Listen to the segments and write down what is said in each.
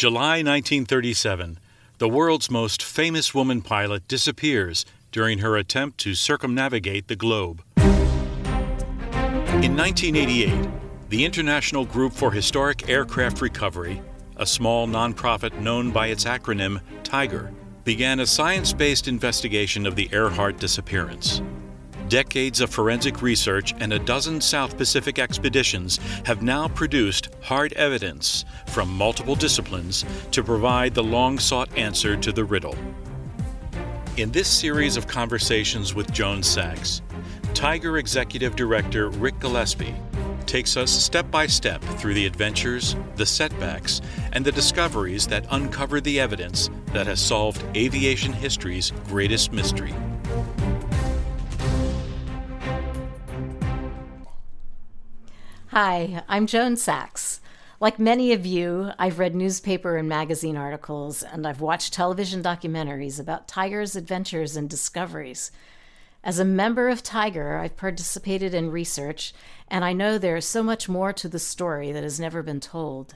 July 1937. The world's most famous woman pilot disappears during her attempt to circumnavigate the globe. In 1988, the International Group for Historic Aircraft Recovery, a small nonprofit known by its acronym TIGHAR, began a science based investigation of the Earhart disappearance. Decades of forensic research and a dozen South Pacific expeditions have now produced hard evidence from multiple disciplines to provide the long sought answer to the riddle. In this series of conversations with Joan Sachs, TIGHAR Executive Director Ric Gillespie takes us step by step through the adventures, the setbacks, and the discoveries that uncover the evidence that has solved aviation history's greatest mystery. Hi, I'm Joan Sachs. Like many of you, I've read newspaper and magazine articles, and I've watched television documentaries about TIGHAR's adventures and discoveries. As a member of TIGHAR, I've participated in research, and I know there is so much more to the story that has never been told.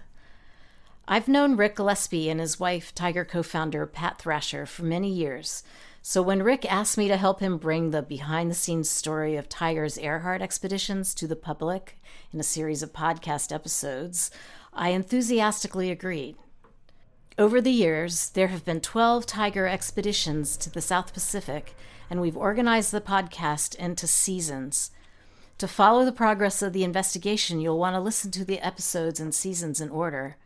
I've known Ric Gillespie and his wife, TIGHAR co founder Pat Thrasher, for many years. So when Ric asked me to help him bring the behind the scenes story of TIGHAR's Earhart expeditions to the public in a series of podcast episodes, I enthusiastically agreed. Over the years, there have been 12 TIGHAR expeditions to the South Pacific, and we've organized the podcast into seasons. To follow the progress of the investigation, you'll want to listen to the episodes and seasons in order.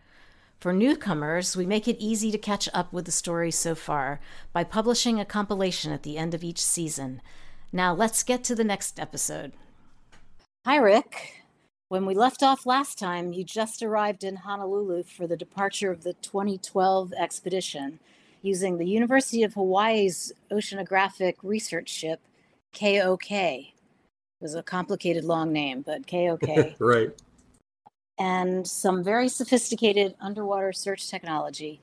For newcomers, we make it easy to catch up with the story so far by publishing a compilation at the end of each season. Now, let's get to the next episode. Hi, Ric. When we left off last time, you just arrived in Honolulu for the departure of the 2012 expedition using the University of Hawaii's oceanographic research ship, KOK. It was a complicated long name, but KOK. right and some very sophisticated underwater search technology.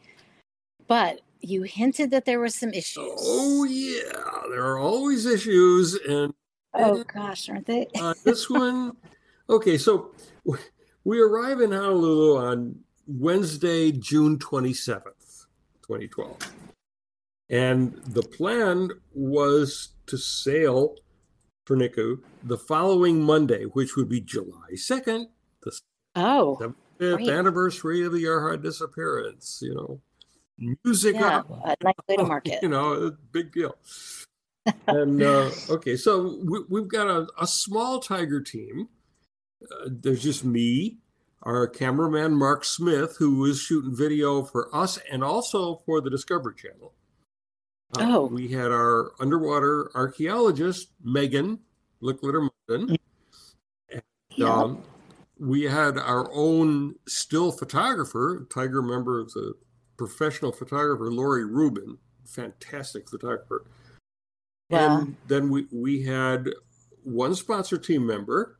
But you hinted that there were some issues. Oh yeah, there are always issues, and oh gosh, aren't they? uh, this one, okay. So we arrive in Honolulu on Wednesday, June twenty seventh, twenty twelve, and the plan was to sail for Niku the following Monday, which would be July second, the Oh, the fifth anniversary of the Earhart disappearance. You know, music yeah, up. A nice way to market. You know, big deal. and uh, okay, so we, have got a, a, small tiger team. Uh, there's just me, our cameraman Mark Smith, who was shooting video for us and also for the Discovery Channel. Uh, oh, we had our underwater archaeologist Megan Licklider Munden. And, yeah. um, we had our own still photographer, TIGHAR member of the professional photographer, Lori Rubin, fantastic photographer. Yeah. And then we, we had one sponsor team member,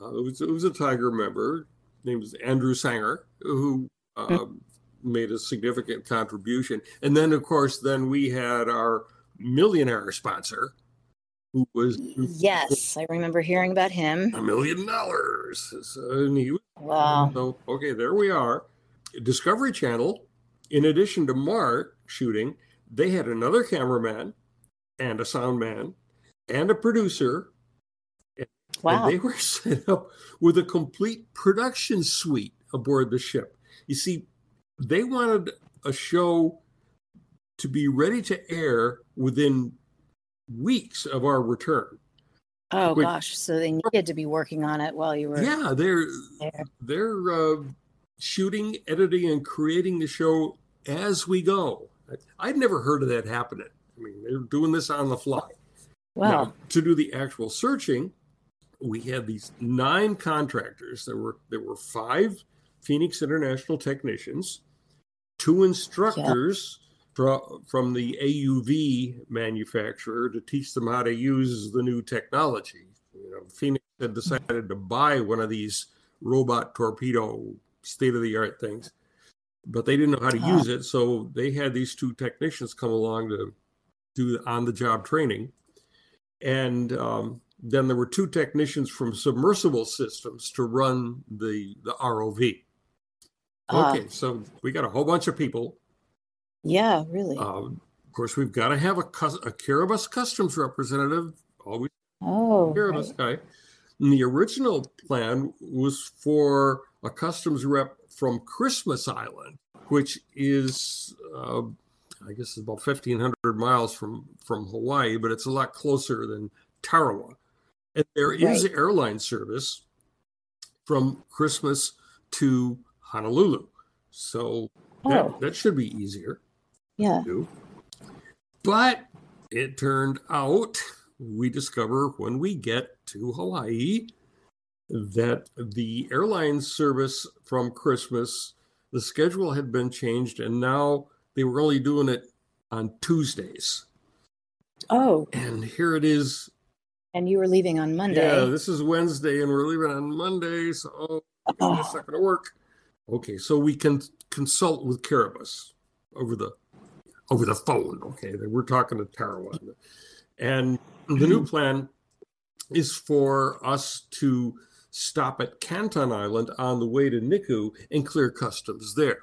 uh, it, was, it was a TIGHAR member, named Andrew Sanger, who uh, made a significant contribution. And then, of course, then we had our millionaire sponsor, who was yes, I remember hearing about him. A million dollars. So, he, was, wow. So okay, there we are. Discovery Channel, in addition to Mark shooting, they had another cameraman and a sound man and a producer. Wow. And they were set up with a complete production suite aboard the ship. You see, they wanted a show to be ready to air within weeks of our return. Oh which, gosh! So they needed to be working on it while you were. Yeah, they're there. they're uh, shooting, editing, and creating the show as we go. I'd never heard of that happening. I mean, they're doing this on the fly. Wow. Now, to do the actual searching, we had these nine contractors. There were there were five Phoenix International technicians, two instructors from the AUV manufacturer to teach them how to use the new technology. You know, Phoenix had decided to buy one of these robot torpedo state of the art things, but they didn't know how to use it. So they had these two technicians come along to do on the job training. And um, then there were two technicians from submersible systems to run the, the ROV. Uh, Okay, so we got a whole bunch of people. Yeah, really. Um, of course, we've got to have a, a Kiribati customs representative. Always oh, Kiribati right. guy. And the original plan was for a customs rep from Christmas Island, which is, uh, I guess, about fifteen hundred miles from from Hawaii, but it's a lot closer than Tarawa. And there is Right. airline service from Christmas to Honolulu, so that, Oh. that should be easier yeah. But it turned out we discover when we get to Hawaii that the airline service from Christmas, the schedule had been changed, and now they were only doing it on Tuesdays. Oh, And here it is. and you were leaving on Monday. Yeah, this is Wednesday, and we're leaving on Monday, so oh, Oh. that's not going to work. Okay, so we can consult with Kiribati over the over the phone. Okay, we're talking to Tarawa, and the new mm-hmm. plan is for us to stop at Canton Island on the way to Niku and clear customs there.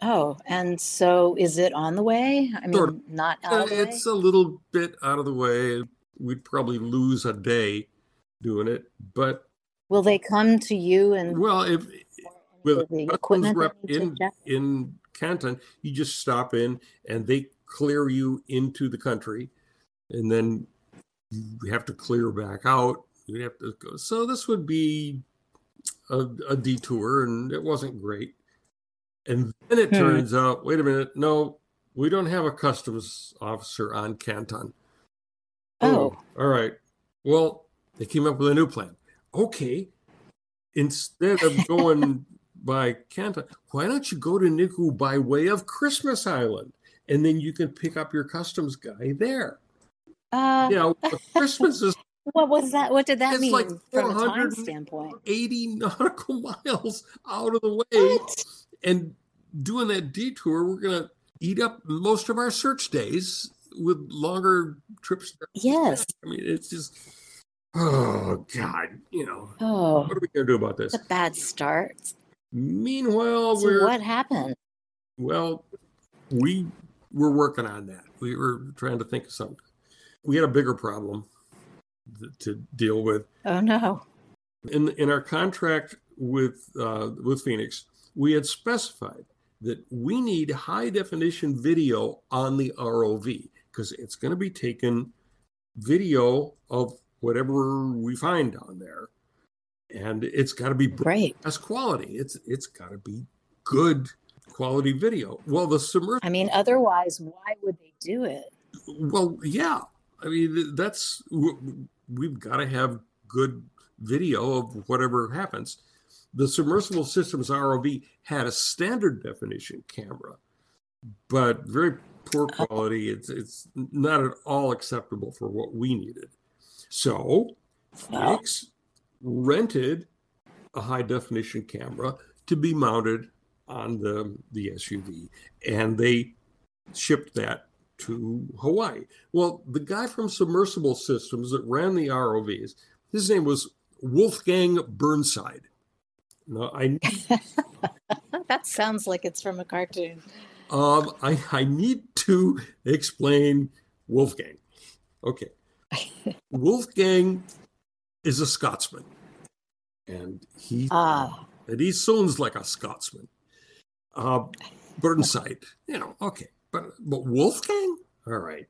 Oh, and so is it on the way? I mean, Sort of. not out of the way? it's a little bit out of the way. We'd probably lose a day doing it, but Will they come to you and well, if with with the equipment rep in in Canton, you just stop in and they clear you into the country, and then you have to clear back out. You have to go. So this would be a, a detour, and it wasn't great. And then it Hmm. turns out, wait a minute, no, we don't have a customs officer on Canton. Oh. all right. Well, they came up with a new plan. Okay, instead of going by Canton, why don't you go to Niku by way of Christmas Island, and then you can pick up your customs guy there. Uh, Yeah, Christmas is what was that? What did that mean like from a time standpoint? 80 nautical miles out of the way, What? and doing that detour, we're gonna eat up most of our search days with longer trips. Yes. I mean, it's just, oh God, you know, Oh, what are we gonna do about this? it's a bad start. Meanwhile, So we're what happened? well, we were working on that. We were trying to think of something. We had a bigger problem th- to deal with Oh no. in in our contract with uh, with Phoenix. We had specified that we need high definition video on the ROV because it's going to be taken video of whatever we find on there, and it's got to be Great. best quality. It's it's got to be good quality video. Well, the submersible. I mean, otherwise, why would they do it? Well, yeah. I mean, that's we've got to have good video of whatever happens. The submersible systems ROV had a standard definition camera, but very poor uh-huh. quality. It's it's not at all acceptable for what we needed. So, Phoenix rented a high definition camera to be mounted on the the SUV, and they shipped that to Hawaii. Well, the guy from Submersible Systems that ran the ROVs, his name was Wolfgang Burnside. No, I that sounds like it's from a cartoon. um, I, I need to explain Wolfgang. Okay, Wolfgang is a Scotsman, and he Ah, and he sounds like a Scotsman. Uh, Burnside, you know, okay, but but Wolfgang, all right.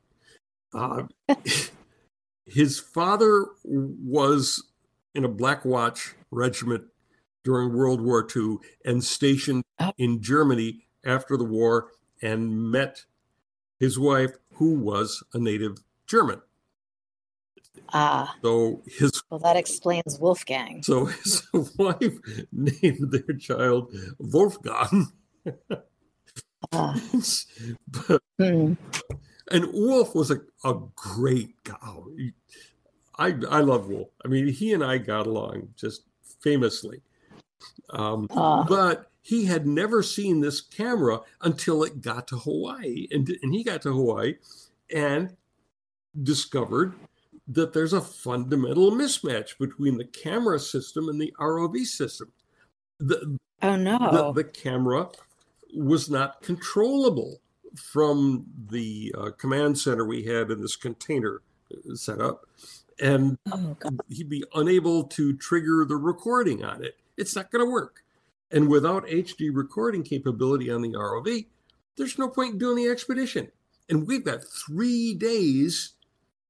Uh, his father was in a Black Watch regiment during World War II and stationed Oh. in Germany after the war and met his wife, who was a native German. Ah. So his Well, that explains Wolfgang. so his wife named their child Wolfgang. Ah, but, hmm. and Wolf was a, a great guy. I I love Wolf. I mean, he and I got along just famously. Um, Ah. but he had never seen this camera until it got to Hawaii, and and he got to Hawaii and discovered that there's a fundamental mismatch between the camera system and the ROV system. The Oh no. The, the camera was not controllable from the uh, command center we had in this container uh, set up. And oh, he'd be unable to trigger the recording on it. It's not going to work. And without HD recording capability on the ROV, there's no point in doing the expedition. And we've got three days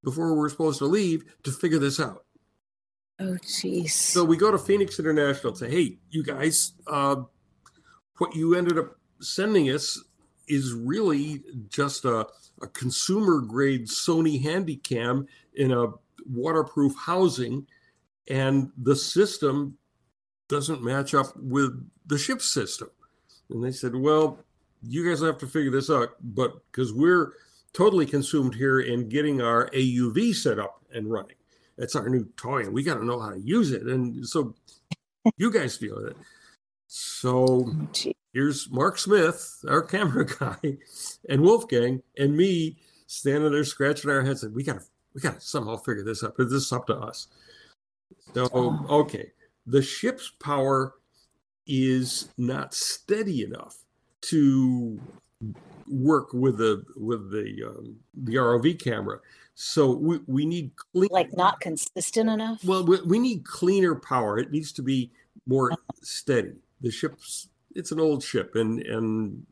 before we're supposed to leave to figure this out. Oh, jeez. So we go to Phoenix International and say, hey, you guys, uh, what you ended up sending us is really just a, a consumer grade Sony Handycam in a waterproof housing. And the system doesn't match up with the ship system. And they said, well, you guys have to figure this out, but because we're totally consumed here in getting our AUV set up and running. That's our new toy, and we got to know how to use it. And so you guys deal with it. So Oh, here's Mark Smith, our camera guy, and Wolfgang, and me standing there scratching our heads. And we got to, we got to somehow figure this out. This is up to us. So Oh. okay, the ship's power is not steady enough to work with the with the um, the ROV camera. So we, we need clean. Like not consistent enough? Well, we, we need cleaner power. It needs to be more steady. The ship's it's an old ship, and and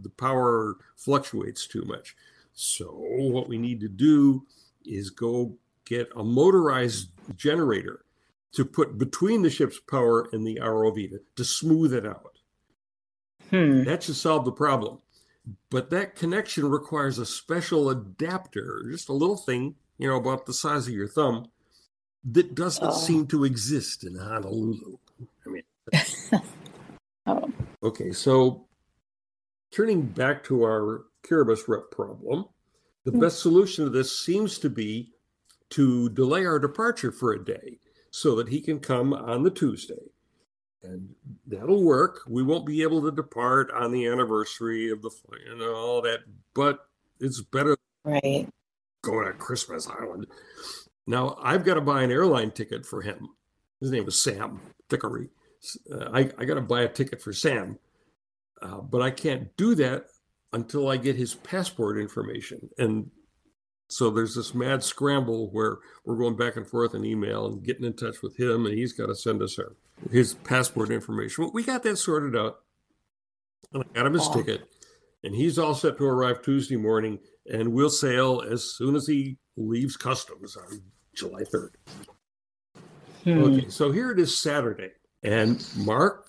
the power fluctuates too much. So what we need to do is go get a motorized generator to put between the ship's power and the ROV to, to smooth it out. Hmm. That should solve the problem. But that connection requires a special adapter, just a little thing, you know, about the size of your thumb, that doesn't Oh. seem to exist in Honolulu. I mean, Oh. okay, so turning back to our Kiribati rep problem, the Hmm. best solution to this seems to be to delay our departure for a day so that he can come on the Tuesday. And that'll work. We won't be able to depart on the anniversary of the flight and all that, but it's better Right. going to Christmas Island. Now, I've got to buy an airline ticket for him. His name is Sam Thickery. Uh, I, I got to buy a ticket for Sam, uh, but I can't do that until I get his passport information. And so there's this mad scramble where we're going back and forth in email and getting in touch with him, and he's got to send us our, his passport information. Well, we got that sorted out. And I got him his Aw. ticket, and he's all set to arrive Tuesday morning, and we'll sail as soon as he leaves customs on July 3rd. Hmm. Okay, so here it is Saturday, and Mark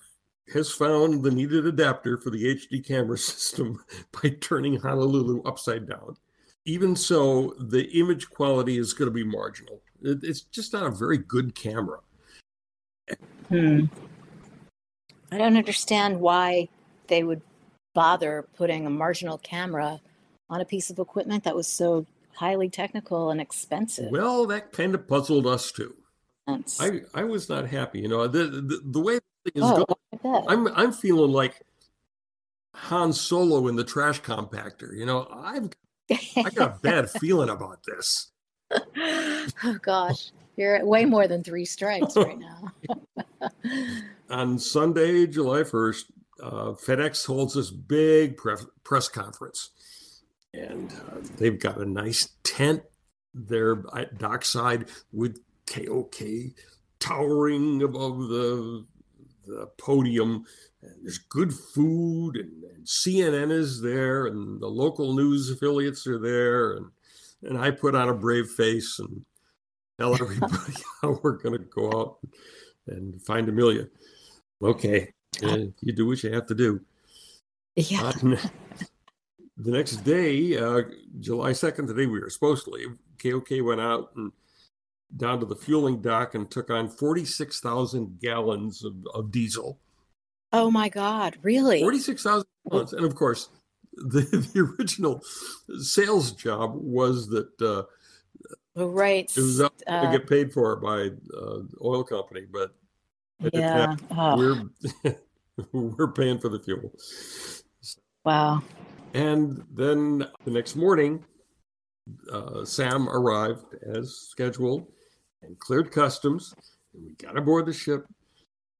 has found the needed adapter for the HD camera system by turning Honolulu upside down. Even so, the image quality is going to be marginal. It- It's just not a very good camera. Hmm. I don't understand why they would bother putting a marginal camera on a piece of equipment that was so highly technical and expensive. Well, that kind of puzzled us too. That's- I, I was not happy. You know, the, the, the way the thing is oh, going, I bet. I'm I'm feeling like Han Solo in the trash compactor. You know, I've I got a bad feeling about this. oh gosh, you're at way more than three strikes right now. On Sunday, July 1st, uh, FedEx holds this big pre- press conference, and uh, they've got a nice tent there at dockside with KOK towering above the the podium. And there's good food, and, and CNN is there, and the local news affiliates are there, and and I put on a brave face and tell everybody how we're going to go out and find Amelia. Okay, uh, you do what you have to do. yeah. On the next day, uh, July 2nd, the day we were supposed to leave, KOK went out and down to the fueling dock and took on 46,000 gallons of, of diesel. Oh my God, really? 46,000 gallons. And of course, the, the original sales job was that uh, Oh, right. it was up to uh, get paid for by uh, oil company, but yeah. Oh, we're we're paying for the fuel. wow. And then the next morning, uh, Sam arrived as scheduled and cleared customs. And we got aboard the ship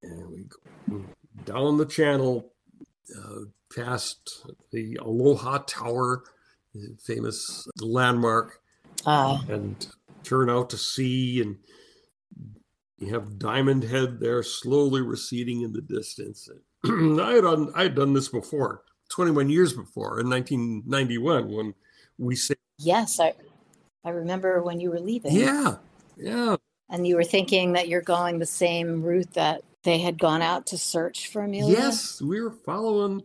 and we go down the channel, uh, past the Aloha Tower, famous landmark, uh. and turn out to sea and you have Diamond Head there slowly receding in the distance. I had done, I had done this before, 21 years before in 1991 when we said Yes, I I remember when you were leaving. Yeah. Yeah. And you were thinking that you're going the same route that they had gone out to search for Amelia? Yes, we were following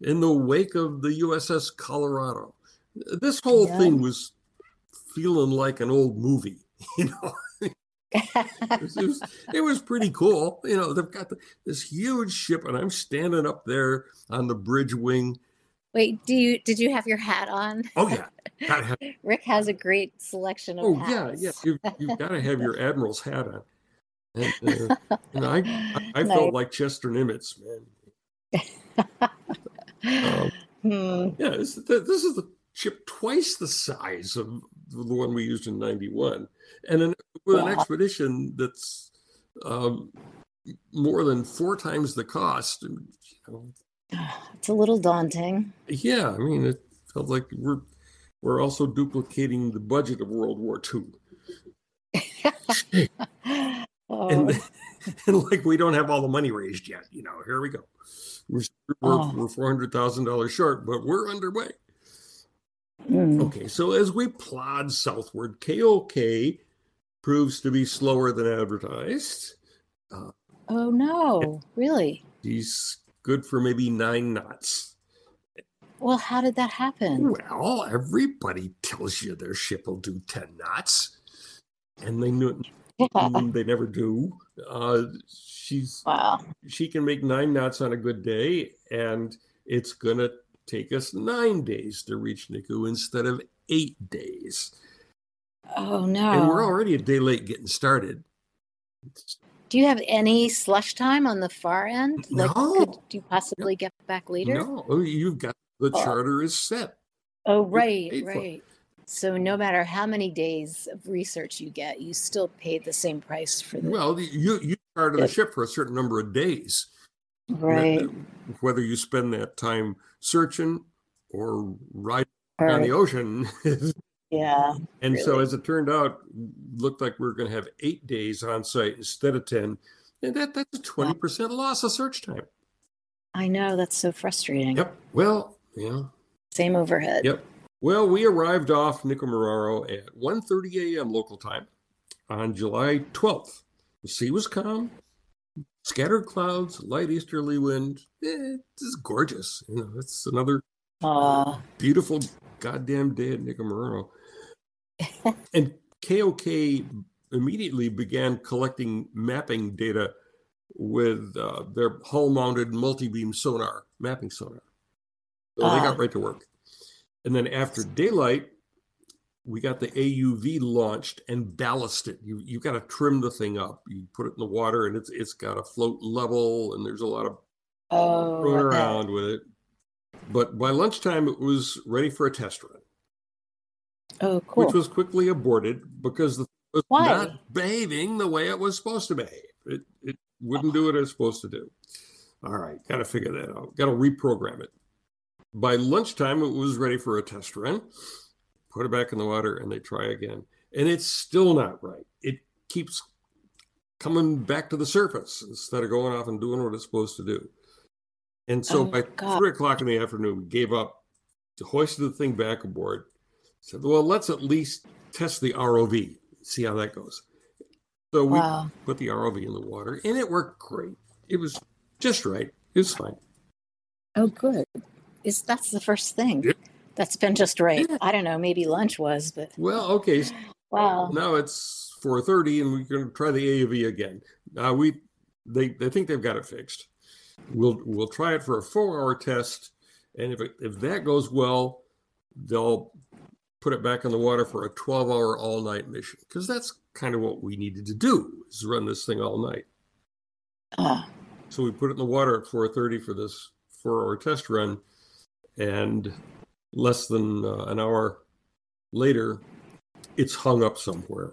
in the wake of the USS Colorado. This whole yeah. thing was feeling like an old movie, you know. it, was, it, was, it, was, pretty cool. You know, they've got the, this huge ship, and I'm standing up there on the bridge wing. Wait, do you did you have your hat on? Oh yeah, have, Ric has a great selection of. Oh hats. yeah, yeah. You've, you've got to have your admiral's hat on. And, uh, and I, I, I nice. felt like Chester Nimitz, man. um, hmm. Yeah, this, this is the ship twice the size of the one we used in 91 and an, with an expedition that's um, more than four times the cost you know, it's a little daunting yeah i mean it felt like we're we're also duplicating the budget of world war ii oh. and, and like we don't have all the money raised yet you know here we go we're, we're, oh. we're $400000 short but we're underway Mm. Okay, so as we plod southward, KOK proves to be slower than advertised. Uh, oh no, really? He's good for maybe nine knots. Well, how did that happen? Well, everybody tells you their ship will do 10 knots, and they knew they never do. Uh, she's wow. She can make nine knots on a good day, and it's gonna take us nine days to reach Niku instead of eight days. Oh no! And we're already a day late getting started. Do you have any slush time on the far end? Like, no. Could you possibly get back later? No, oh, you've got the oh. charter is set. Oh, right, right. So no matter how many days of research you get, you still pay the same price for the. Well, you you charter the ship for a certain number of days. Right. Whether you spend that time searching or riding right. on the ocean. yeah. And really. so, as it turned out, looked like we are going to have eight days on site instead of 10. And that, that's a 20% loss of search time. I know. That's so frustrating. Yep. Well, yeah. Same overhead. Yep. Well, we arrived off Nikumaroro at 1.30 a.m. local time on July 12th. The sea was calm. Scattered clouds, light easterly wind. Eh, it's gorgeous. You know, it's another Aww. beautiful goddamn day at Nikumaroro. and KOK immediately began collecting mapping data with uh, their hull-mounted multi-beam sonar, mapping sonar. So uh. they got right to work. And then after daylight, we got the AUV launched and ballasted. You you got to trim the thing up. You put it in the water and it's it's got to float level and there's a lot of oh, running around with it. But by lunchtime, it was ready for a test run. Oh, cool. Which was quickly aborted because the was Why? not behaving the way it was supposed to behave. It it wouldn't do what it was supposed to do. All right, got to figure that out. Got to reprogram it. By lunchtime, it was ready for a test run put it back in the water, and they try again. And it's still not right. It keeps coming back to the surface instead of going off and doing what it's supposed to do. And so oh, by God. three o'clock in the afternoon, we gave up, hoisted the thing back aboard. Said, well, let's at least test the ROV, see how that goes. So we wow. put the ROV in the water, and it worked great. It was just right. It was fine. Oh, good. Is that's the first thing? Yeah. That's been just right. I don't know. Maybe lunch was, but well, okay. Wow. Now it's four thirty, and we're going to try the AUV again. Uh, we they they think they've got it fixed. We'll we'll try it for a four hour test, and if it, if that goes well, they'll put it back in the water for a twelve hour all night mission because that's kind of what we needed to do is run this thing all night. Ah. So we put it in the water at four thirty for this four hour test run, and less than uh, an hour later, it's hung up somewhere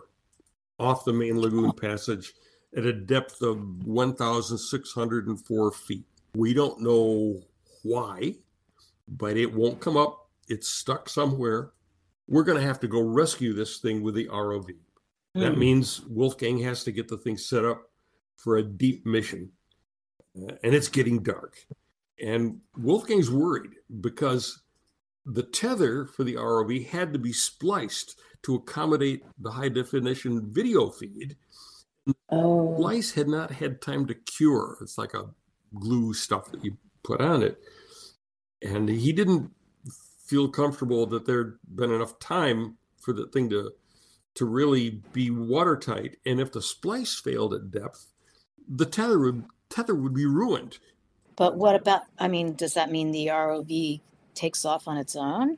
off the main lagoon passage at a depth of 1,604 feet. We don't know why, but it won't come up. It's stuck somewhere. We're going to have to go rescue this thing with the ROV. Mm. That hmm. means Wolfgang has to get the thing set up for a deep mission. Uh, and it's getting dark. And Wolfgang's worried because the tether for the ROV had to be spliced to accommodate the high definition video feed. Oh. Splice had not had time to cure. It's like a glue stuff that you put on it. And he didn't feel comfortable that there'd been enough time for the thing to to really be watertight. And if the splice failed at depth, the tether would tether would be ruined. But what about? I mean, does that mean the ROV takes off on its own?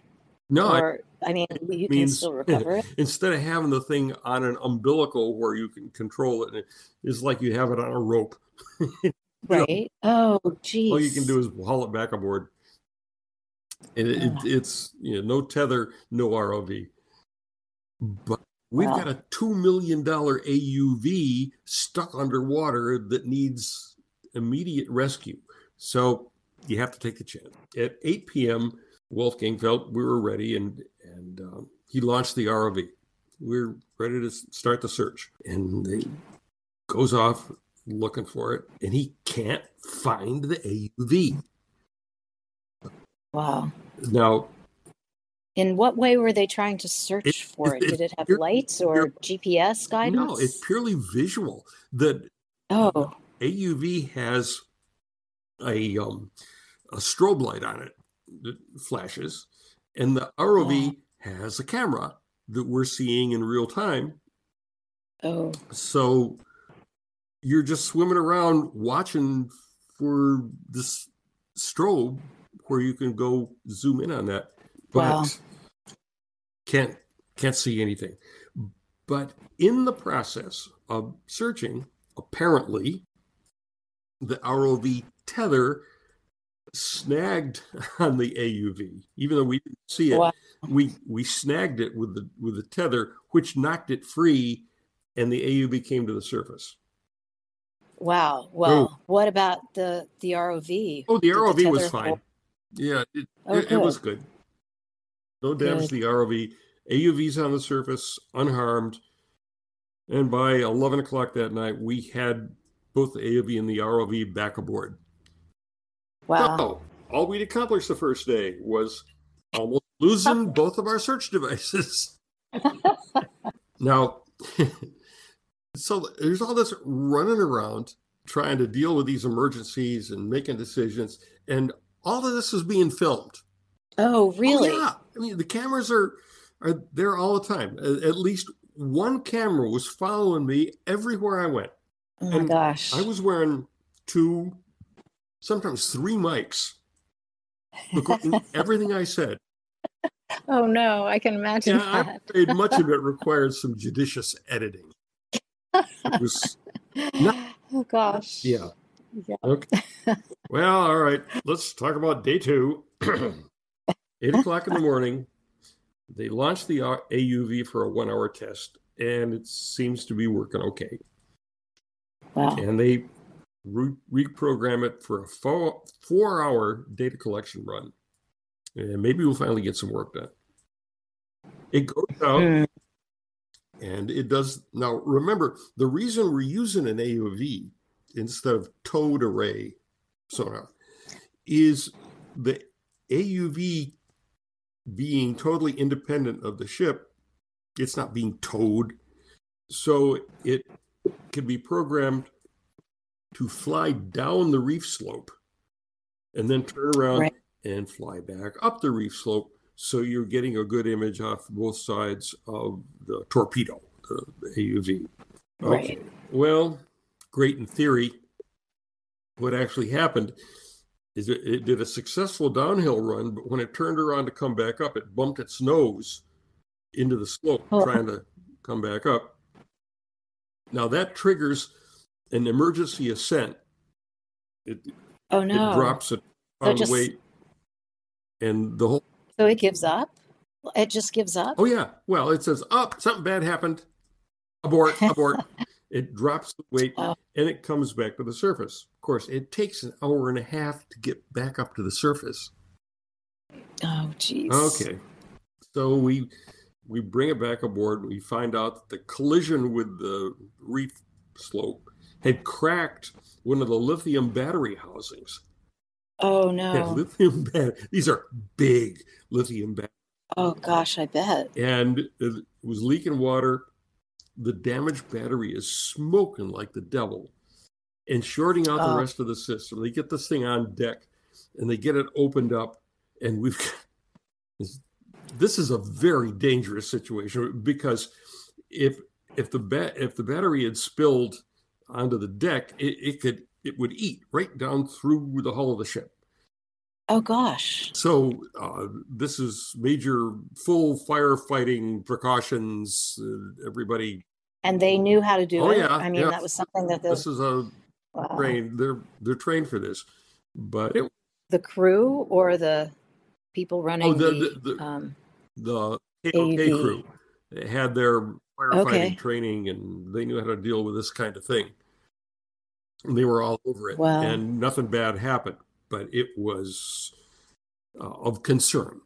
No, or, I, I mean, you can still recover it. Instead of having the thing on an umbilical where you can control it, it's like you have it on a rope. right. Know? Oh, geez. All you can do is haul it back aboard. And it, it, it's you know no tether, no ROV. But we've wow. got a two million dollar AUV stuck underwater that needs immediate rescue. So you have to take the chance. At 8 p.m., Wolfgang felt we were ready, and and um, he launched the ROV. We're ready to start the search, and he goes off looking for it, and he can't find the AUV. Wow. Now, in what way were they trying to search it, for it? it? Did it have lights or GPS guidance? No, it's purely visual. The oh AUV has a um, a strobe light on it that flashes, and the ROV has a camera that we're seeing in real time. Oh, so you're just swimming around watching for this strobe where you can go zoom in on that, but wow. can't can't see anything. But in the process of searching, apparently the ROV tether snagged on the AUV, even though we didn't see it. Wow. We we snagged it with the with the tether, which knocked it free, and the AUV came to the surface. Wow. Well, oh. what about the the ROV? Oh, the Did ROV the was fine. Yeah, it, oh, it, it, was good. No damage good. to the ROV. AUV's on the surface, unharmed. And by 11 o'clock that night, we had both the AUV and the ROV back aboard. Wow. So, all we'd accomplished the first day was almost losing both of our search devices. now, so there's all this running around trying to deal with these emergencies and making decisions. And all of this is being filmed. Oh, oh really? Oh, yeah. I mean, the cameras are are there all the time. At least one camera was following me everywhere I went. Oh my and gosh. I was wearing two, sometimes three mics, recording everything I said. Oh no, I can imagine yeah, that. Afraid much of it required some judicious editing. It was not, oh gosh. Yeah. Yeah. Okay. well, all right. Let's talk about day two. Eight o'clock in the morning. They launched the AUV for a one hour test, and it seems to be working okay. Wow. And they re- reprogram it for a four, four hour data collection run. And maybe we'll finally get some work done. It goes out mm. and it does. Now, remember, the reason we're using an AUV instead of towed array sonar is the AUV being totally independent of the ship. It's not being towed. So it can be programmed to fly down the reef slope and then turn around right. and fly back up the reef slope. So you're getting a good image off both sides of the torpedo, the, AUV. Okay. Right. Well, great in theory. What actually happened is it, it, did a successful downhill run, but when it turned around to come back up, it bumped its nose into the slope, oh. trying to come back up. Now that triggers an emergency ascent. It, oh no! It drops it on so just, weight, and the whole. So it gives up. It just gives up. Oh yeah. Well, it says up. Oh, something bad happened. Abort. Abort. It drops the weight Oh. and it comes back to the surface. Of course, it takes an hour and a half to get back up to the surface. Oh, jeez. Okay. So we we bring it back aboard. We find out that the collision with the reef slope had cracked one of the lithium battery housings. Oh Yeah, no. lithium bat- These are big lithium batteries. Oh gosh, I bet. and it was leaking water. The damaged battery is smoking like the devil and shorting out Oh. the rest of the system. They get this thing on deck and they get it opened up, and we've got this, this is a very dangerous situation because if if the ba- if the battery had spilled onto the deck, it, it could it would eat right down through the hull of the ship. Oh gosh. So uh, this is major full firefighting precautions. Uh, everybody, And they knew how to do Oh, it. yeah, I mean, yeah. that was something that the this is a wow. trained. They're they're trained for this, but it, the crew or the people running Oh, the- the, the- the- um the crew they had their firefighting Okay. training and they knew how to deal with this kind of thing. And they were all over it, Wow. and nothing bad happened, but it was uh, of concern.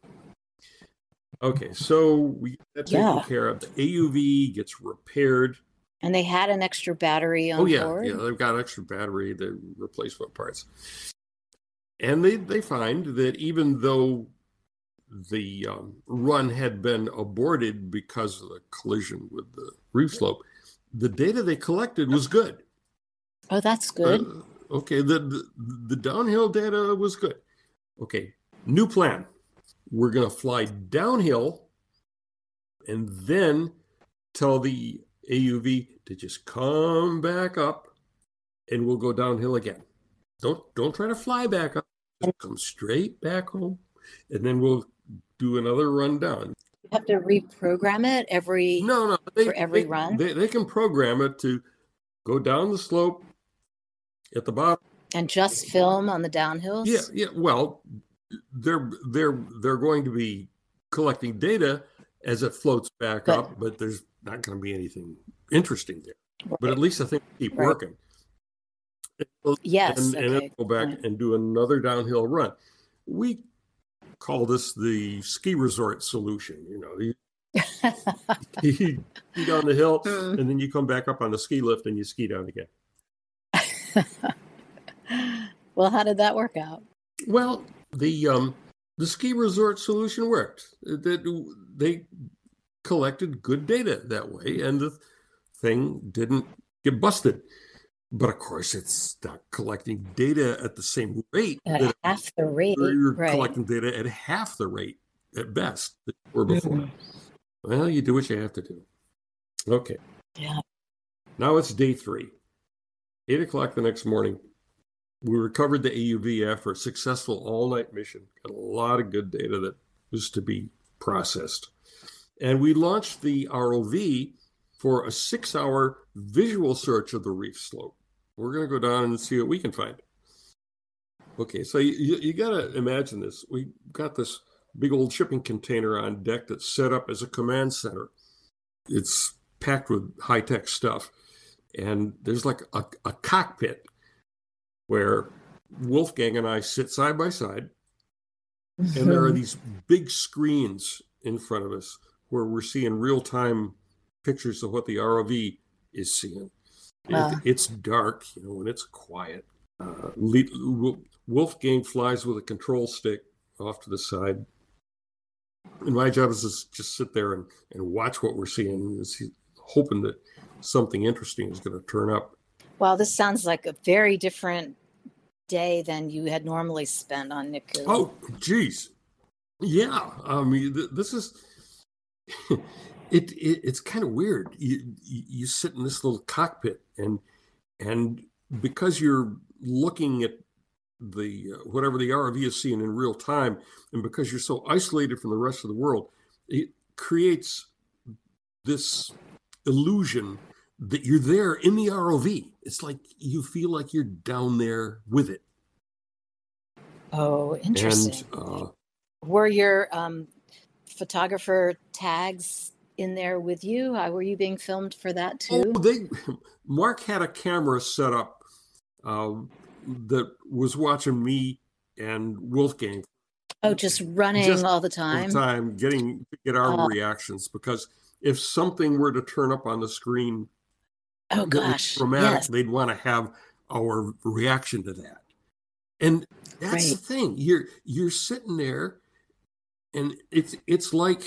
Okay, so we get that taken Yeah. care of. The AUV gets repaired. and they had an extra battery on Oh yeah, board. yeah, they've got extra battery, the replacement parts, and they they find that even though the um, run had been aborted because of the collision with the reef slope, the data they collected was good. Oh, that's good. Uh, okay, the, the the downhill data was good. Okay, new plan. We're gonna fly downhill, and then tell the AUV to just come back up, and we'll go downhill again. Don't don't try to fly back up. Just come straight back home, and then we'll do another run down. you have to reprogram it every No, no, they, For every they- run? they, they can program it to go down the slope at the bottom. and just film on the downhills. Yeah, yeah. Well, they're they're they're going to be collecting data as it floats back But- up, but there's not going to be anything interesting there. But at least I think keep Right. working. Yes. and, and okay. then go back Right. and do another downhill run. We call this the ski resort solution. You know, you, you ski down the hill, Mm. and then you come back up on the ski lift and you ski down again. well, how did that work out? Well, the um, the ski resort solution worked. That they collected good data that way, and the thing didn't get busted. But of course, it's not collecting data at the same rate. At that half the rate. you're right. collecting data at half the rate at best that you were before. Mhm. Well, you do what you have to do. Okay. Yeah. Now it's day three. Eight o'clock the next morning. We recovered the AUV after a successful all night mission. Got a lot of good data that was to be processed. And we launched the ROV for a six hour visual search of the reef slope. We're going to go down and see what we can find. Okay, so you, you, got to imagine this. We got this big old shipping container on deck that's set up as a command center. It's packed with high tech stuff. And there's like a, a cockpit where Wolfgang and I sit side by side. And there are these big screens in front of us where we're seeing real time pictures of what the ROV is seeing. It- Wow. it's dark, you know, and it's quiet. Uh, Wolfgang flies with a control stick off to the side. And my job is to just sit there and, and watch what we're seeing, is hoping that something interesting is going to turn up. Wow, this sounds like a very different day than you had normally spent on Niku. Oh, geez. Yeah. I mean, th- this is, it, it it's kind of weird. You, you sit in this little cockpit and, and because you're looking at the, uh, whatever the ROV is seeing in real time, and because you're so isolated from the rest of the world, it creates this illusion that you're there in the ROV. It's like you feel like you're down there with it. Oh, interesting. And uh, Were your um, photographer tags in there with you? Uh, were you being filmed for that too? Oh, they Mark had a camera set up uh, that was watching me and Wolfgang. Oh, just running just all the time. All the time, getting to get our oh. reactions because if something were to turn up on the screen, oh gosh, dramatic, yes. they'd want to have our reaction to that. And that's right. the thing. You're you're sitting there, and it's it's like,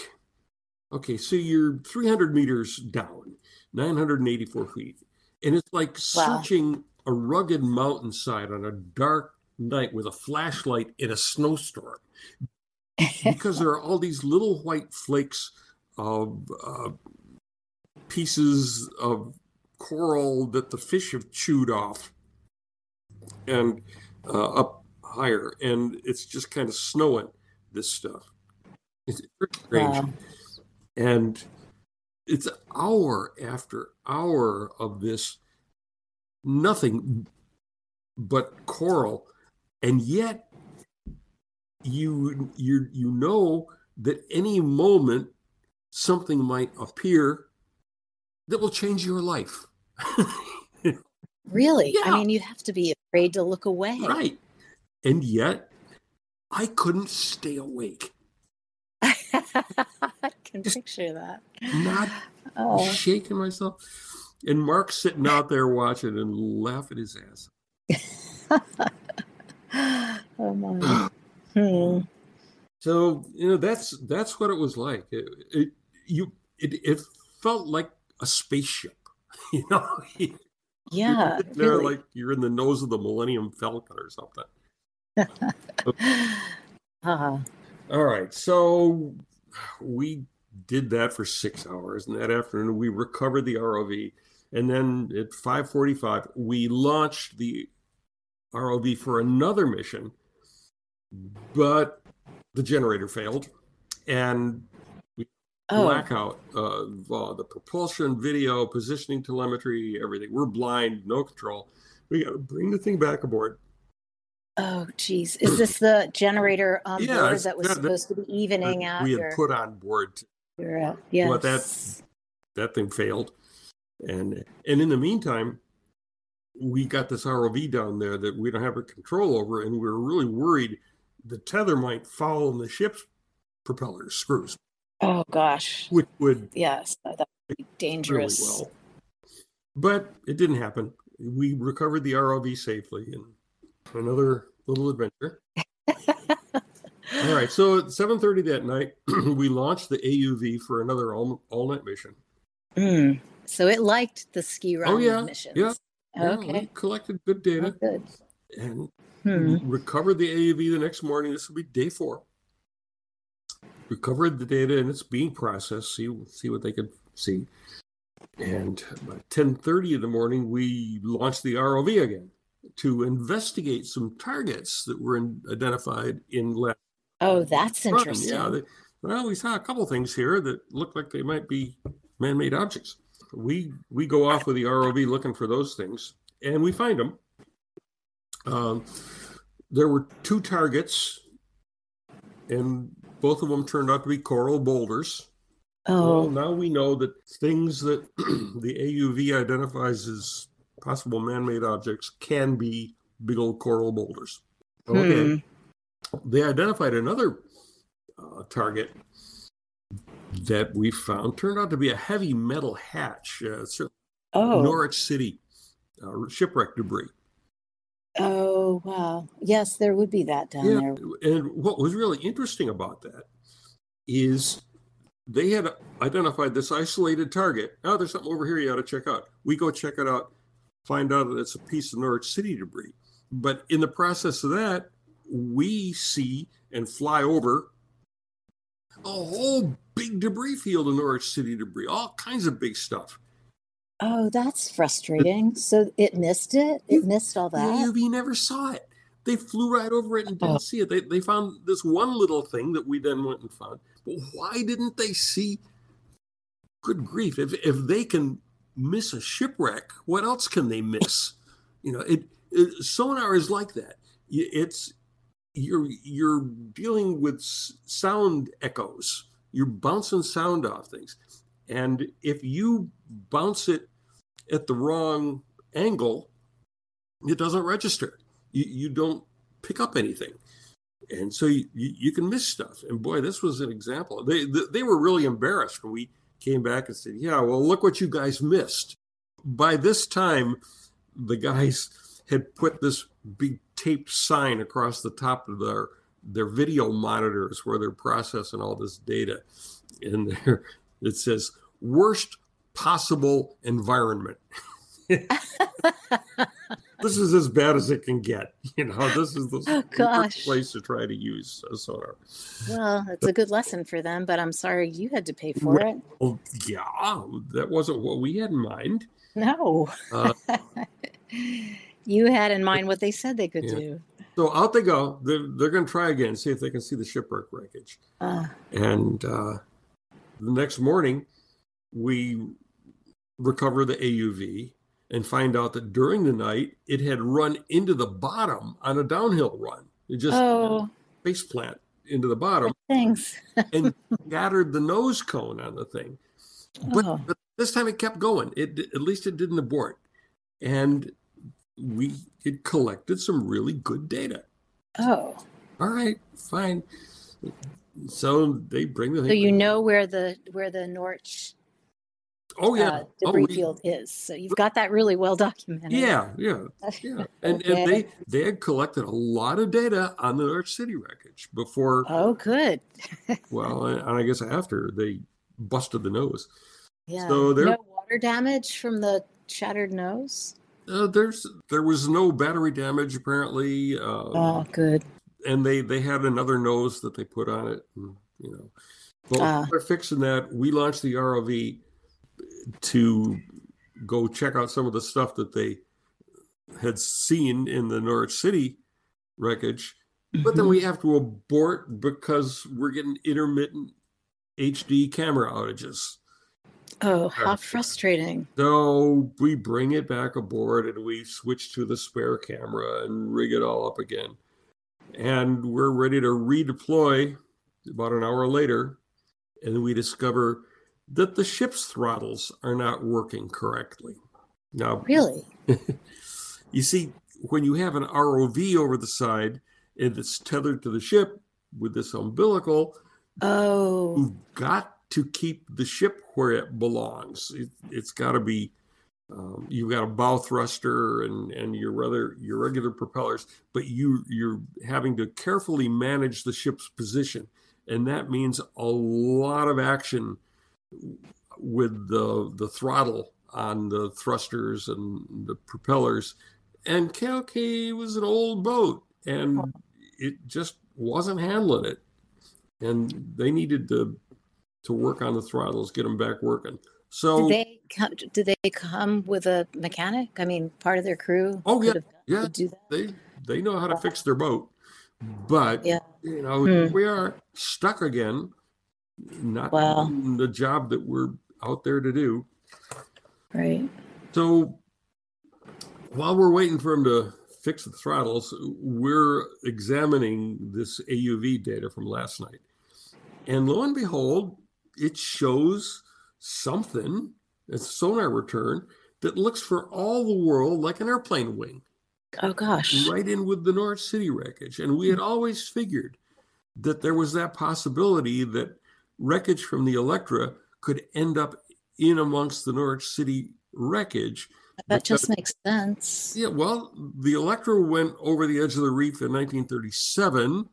okay, so you're 300 meters down, 984 feet, and it's like wow. searching a rugged mountainside on a dark night with a flashlight in a snowstorm because there are all these little white flakes of uh, pieces of coral that the fish have chewed off and uh, up higher and it's just kind of snowing this stuff it's strange wow. and it's hour after hour of this nothing but coral and yet you you you know that any moment something might appear that will change your life really yeah. i mean you have to be afraid to look away right and yet i couldn't stay awake i can Just picture that not oh. shaking myself and Mark's sitting out there watching and laughing his ass. oh my. hmm. So you know that's that's what it was like. It, it you it, it felt like a spaceship. You know. Yeah. they're really. like you're in the nose of the Millennium Falcon or something. uh-huh. All right. So we did that for six hours, and that afternoon we recovered the ROV and then at 5:45, we launched the ROV for another mission, but the generator failed, and oh. blackout of uh, the propulsion, video, positioning, telemetry, everything. We're blind, no control. We got to bring the thing back aboard. Oh, geez. Is this the generator on yeah, board that was that, supposed that, to be evening out? We had put on board. yes. But that, that thing failed. And and in the meantime, we got this ROV down there that we don't have a control over, and we were really worried the tether might foul in the ship's propeller screws. Oh gosh. Which would yes, that would be dangerous. Really well. But it didn't happen. We recovered the ROV safely and another little adventure. all right. So at 7:30 that night, we launched the AUV for another all, all night mission. Mm. So it liked the ski run oh, yeah, missions. Yeah. Okay. Yeah, collected good data. Oh, good. And hmm. recovered the AUV the next morning. This will be day four. Recovered the data and it's being processed. See see what they could see. And by 10:30 in the morning, we launched the ROV again to investigate some targets that were in, identified in left. Oh, that's interesting. Yeah. They, well, we saw a couple things here that looked like they might be man-made objects we we go off with the ROV looking for those things, and we find them. Um, there were two targets, and both of them turned out to be coral boulders. Oh, well, now we know that things that the AUV identifies as possible man-made objects can be big old coral boulders. Okay. Hmm. They identified another uh, target that we found turned out to be a heavy metal hatch. Uh, oh. Norwich City uh, shipwreck debris. Oh, wow. Yes, there would be that down yeah. there. And what was really interesting about that is they had identified this isolated target. Oh, there's something over here you ought to check out. We go check it out, find out that it's a piece of Norwich City debris. But in the process of that, we see and fly over a whole big debris field in Norwich City debris, all kinds of big stuff. Oh, that's frustrating. So it missed it? It missed all that? Yeah, we never saw it. They flew right over it and didn't oh. see it. They, they found this one little thing that we then went and found. But why didn't they see? Good grief. If, if they can miss a shipwreck, what else can they miss? You know, it, it sonar is like that. It's you're you're dealing with sound echoes. You're bouncing sound off things. And if you bounce it at the wrong angle, it doesn't register. You, you don't pick up anything. And so you, you can miss stuff. And boy, this was an example. They, they were really embarrassed when we came back and said, Yeah, well, look what you guys missed. By this time, the guys had put this big taped sign across the top of their their video monitors where they're processing all this data. And there it says worst possible environment. this is as bad as it can get. You know, this is the oh, gosh. place to try to use a sonar. Well, it's a good lesson for them, but I'm sorry you had to pay for it. Well, yeah, that wasn't what we had in mind. No. Uh, you had in mind what they said they could yeah. do. So out they go. They're, they're going to try again, see if they can see the shipwreck wreckage. Uh. And uh, the next morning, we recover the AUV and find out that during the night it had run into the bottom on a downhill run. It just oh. face plant into the bottom. Oh, thanks. and scattered the nose cone on the thing. But, oh. but, this time it kept going. It at least it didn't abort. And we it collected some really good data. Oh. All right, fine. So they bring the So you know where the where the Norwich oh yeah uh, debris oh, we, field is. So you've got that really well documented. Yeah, yeah, yeah. And, okay. and they they had collected a lot of data on the Norwich City wreckage before. Oh, good. well, and I guess after they busted the nose. Yeah. So there. No water damage from the shattered nose. Uh, there's there was no battery damage apparently. Uh, oh, good. And they they had another nose that they put on it. And, you know, well, uh, they're fixing that. We launched the ROV to go check out some of the stuff that they had seen in the Norwich City wreckage. Mm-hmm. But then mm-hmm. we have to abort because we're getting intermittent HD camera outages. Oh, how frustrating. So we bring it back aboard and we switch to the spare camera and rig it all up again. And we're ready to redeploy about an hour later. And we discover that the ship's throttles are not working correctly. Now, really? you see, when you have an ROV over the side and it's tethered to the ship with this umbilical, oh, you've got to keep the ship where it belongs. It, has got to be. Um, you've got a bow thruster and and your other your regular propellers, but you you're having to carefully manage the ship's position, and that means a lot of action with the the throttle on the thrusters and the propellers. And KOK was an old boat, and it just wasn't handling it, and they needed to to work on the throttles, get them back working. So they come, did they come with a mechanic? I mean, part of their crew. Oh yeah, yeah. Do that? They they know how to fix their boat, but yeah. you know hmm. we are stuck again, not well, the job that we're out there to do. Right. So while we're waiting for them to fix the throttles, we're examining this AUV data from last night. And lo and behold, it shows something, a sonar return, that looks for all the world like an airplane wing. Oh, gosh. Right in with the Norwich City wreckage. And we had mm-hmm. always figured that there was that possibility that wreckage from the Electra could end up in amongst the Norwich City wreckage. That just makes sense. Yeah, well, the Electra went over the edge of the reef in 1937.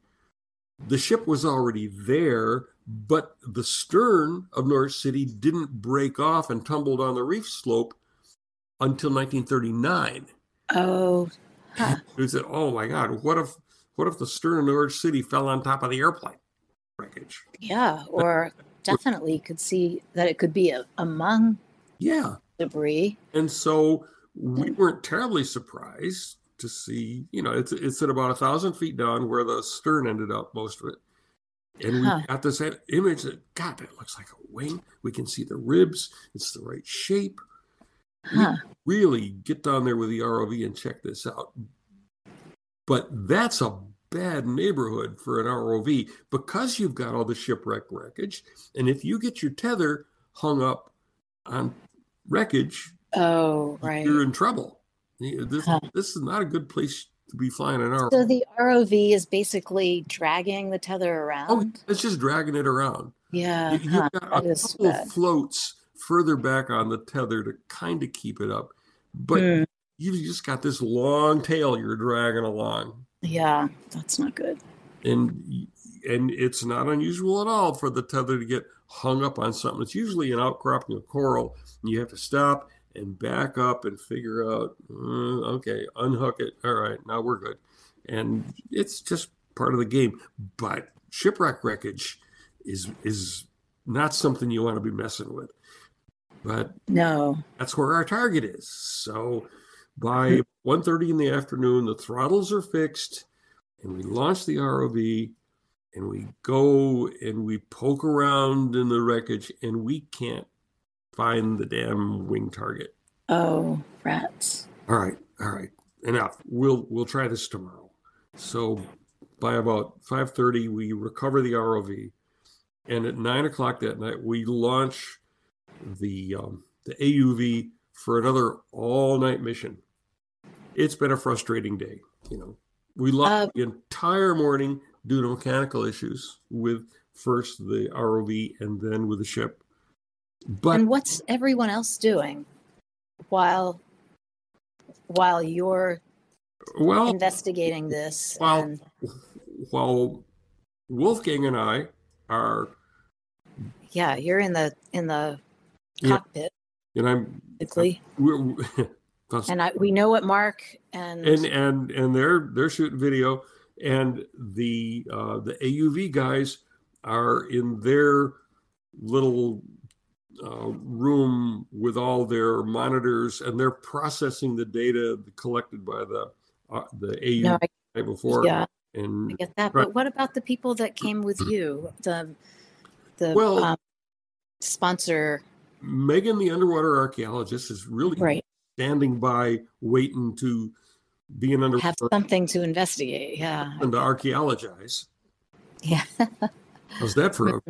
The ship was already there, but the stern of Norwich City didn't break off and tumbled on the reef slope until 1939. Oh, huh. we said, "Oh my God, what if what if the stern of Norwich City fell on top of the airplane wreckage?" Yeah, or definitely could see that it could be a, among yeah debris. And so we mm. weren't terribly surprised to see, you know, it's it's at about a thousand feet down where the stern ended up, most of it. And huh. we got this image that, God, that looks like a wing. We can see the ribs. It's the right shape. Huh. really get down there with the ROV and check this out. But that's a bad neighborhood for an ROV because you've got all the shipwreck wreckage. And if you get your tether hung up on wreckage, oh, right. you're in trouble. This, this is not a good place to be flying an ROV. So the ROV is basically dragging the tether around. Oh, around. it's just dragging it around. yeah, You- You've huh, got a couple bad. floats further back on the tether to kind of keep it up, but Hmm, you've just got this long tail you're dragging along, yeah, that's not good. and and it's not unusual at all for the tether to get hung up on something. It's usually an outcropping of coral, and you have to stop and back up and figure out, uh, okay, unhook it. All right, now we're good, and it's just part of the game. But shipwreck wreckage is is not something you want to be messing with. But No. that's where our target is. So by 1.30 in the afternoon, the throttles are fixed, and we launch the ROV, and we go and we poke around in the wreckage, and we can't find the damn wing target. Oh, rats. All right, all right, enough. We'll we'll try this tomorrow. So by about 5:30, we recover the ROV, and at nine o'clock that night, we launch the um, the AUV for another all-night mission. It's been a frustrating day. You know, we lost Uh, the entire morning due to mechanical issues with first the ROV and then with the ship. But and what's everyone else doing while while you're well, investigating this? Well, and while Wolfgang and I are, yeah, you're in the in the Yeah. cockpit, and I'm, basically. we're- And I, we know what Mark and, and and and they're they're shooting video, and the uh, the AUV guys are in their little uh, room with all their monitors, and they're processing the data collected by the uh, the AUV no, I, night before, yeah, and I get that. Right. But what about the people that came with you? The the Well- um, sponsor, Megan, the underwater archaeologist, is really right? standing by, waiting to be an underwater. Have something to investigate. Yeah, and to archaeologize. yeah. How's that for a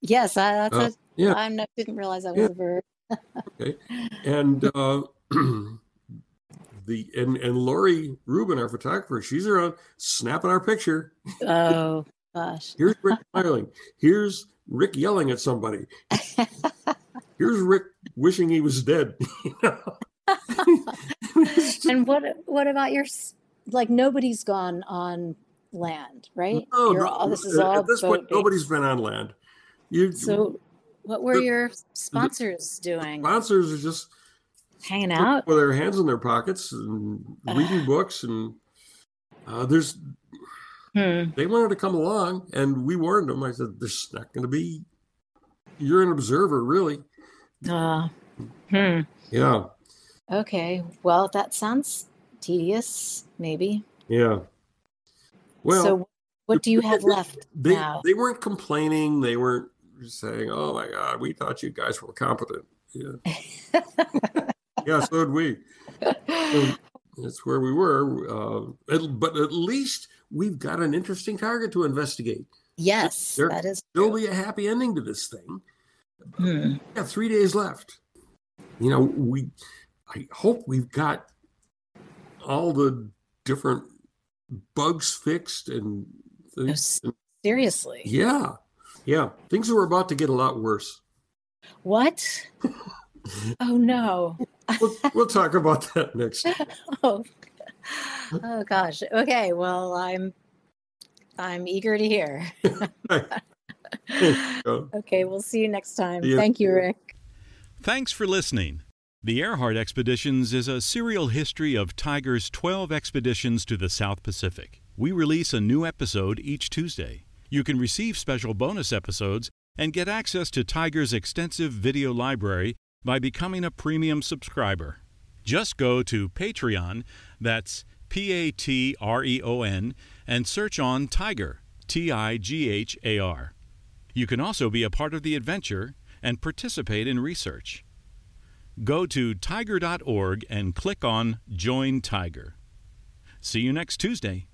yes, I, that's Uh. Yeah. I didn't realize that was Yeah. a verb. and uh, the and and Lori Rubin, our photographer, she's around snapping our picture. Oh gosh. Here's Ric smiling. Here's Ric yelling at somebody. Here's Ric wishing he was dead. And what what about your like nobody's gone on land, right? No, no, all, this is at all this point, nobody's been on land. You So what were the- your sponsors doing? sponsors are just Hanging out? with their hands in their pockets and reading books and uh, there's Hmm. they wanted to come along and we warned them i said there's not going to be you're an observer really Uh, hmm. yeah Okay. Well, that sounds tedious, maybe. yeah well so what do you have left they now? they weren't complaining they weren't saying oh my god we thought you guys were competent yeah yeah so did we So that's where we were uh, at- but at least we've got an interesting target to investigate yes, there- that is. there'll be a happy ending to this thing Hmm. We got three days left. You know, we I hope we've got all the different bugs fixed and Oh, things. s- Seriously. Yeah. Yeah. Things were about to get a lot worse. What? oh no. We'll, we'll talk about that next. Oh. oh gosh. Okay. Well, I'm I'm eager to hear. Okay, we'll see you next time. Yeah. Thank you, Ric. Thanks for listening. The Earhart Expeditions is a serial history of TIGHAR's 12 expeditions to the South Pacific. We release a new episode each Tuesday. You can receive special bonus episodes and get access to TIGHAR's extensive video library by becoming a premium subscriber. Just go to Patreon, that's P A T R E O N, and search on TIGHAR, T I G H A R. You can also be a part of the adventure and participate in research. Go to tighar.org and click on Join TIGHAR. See you next Tuesday.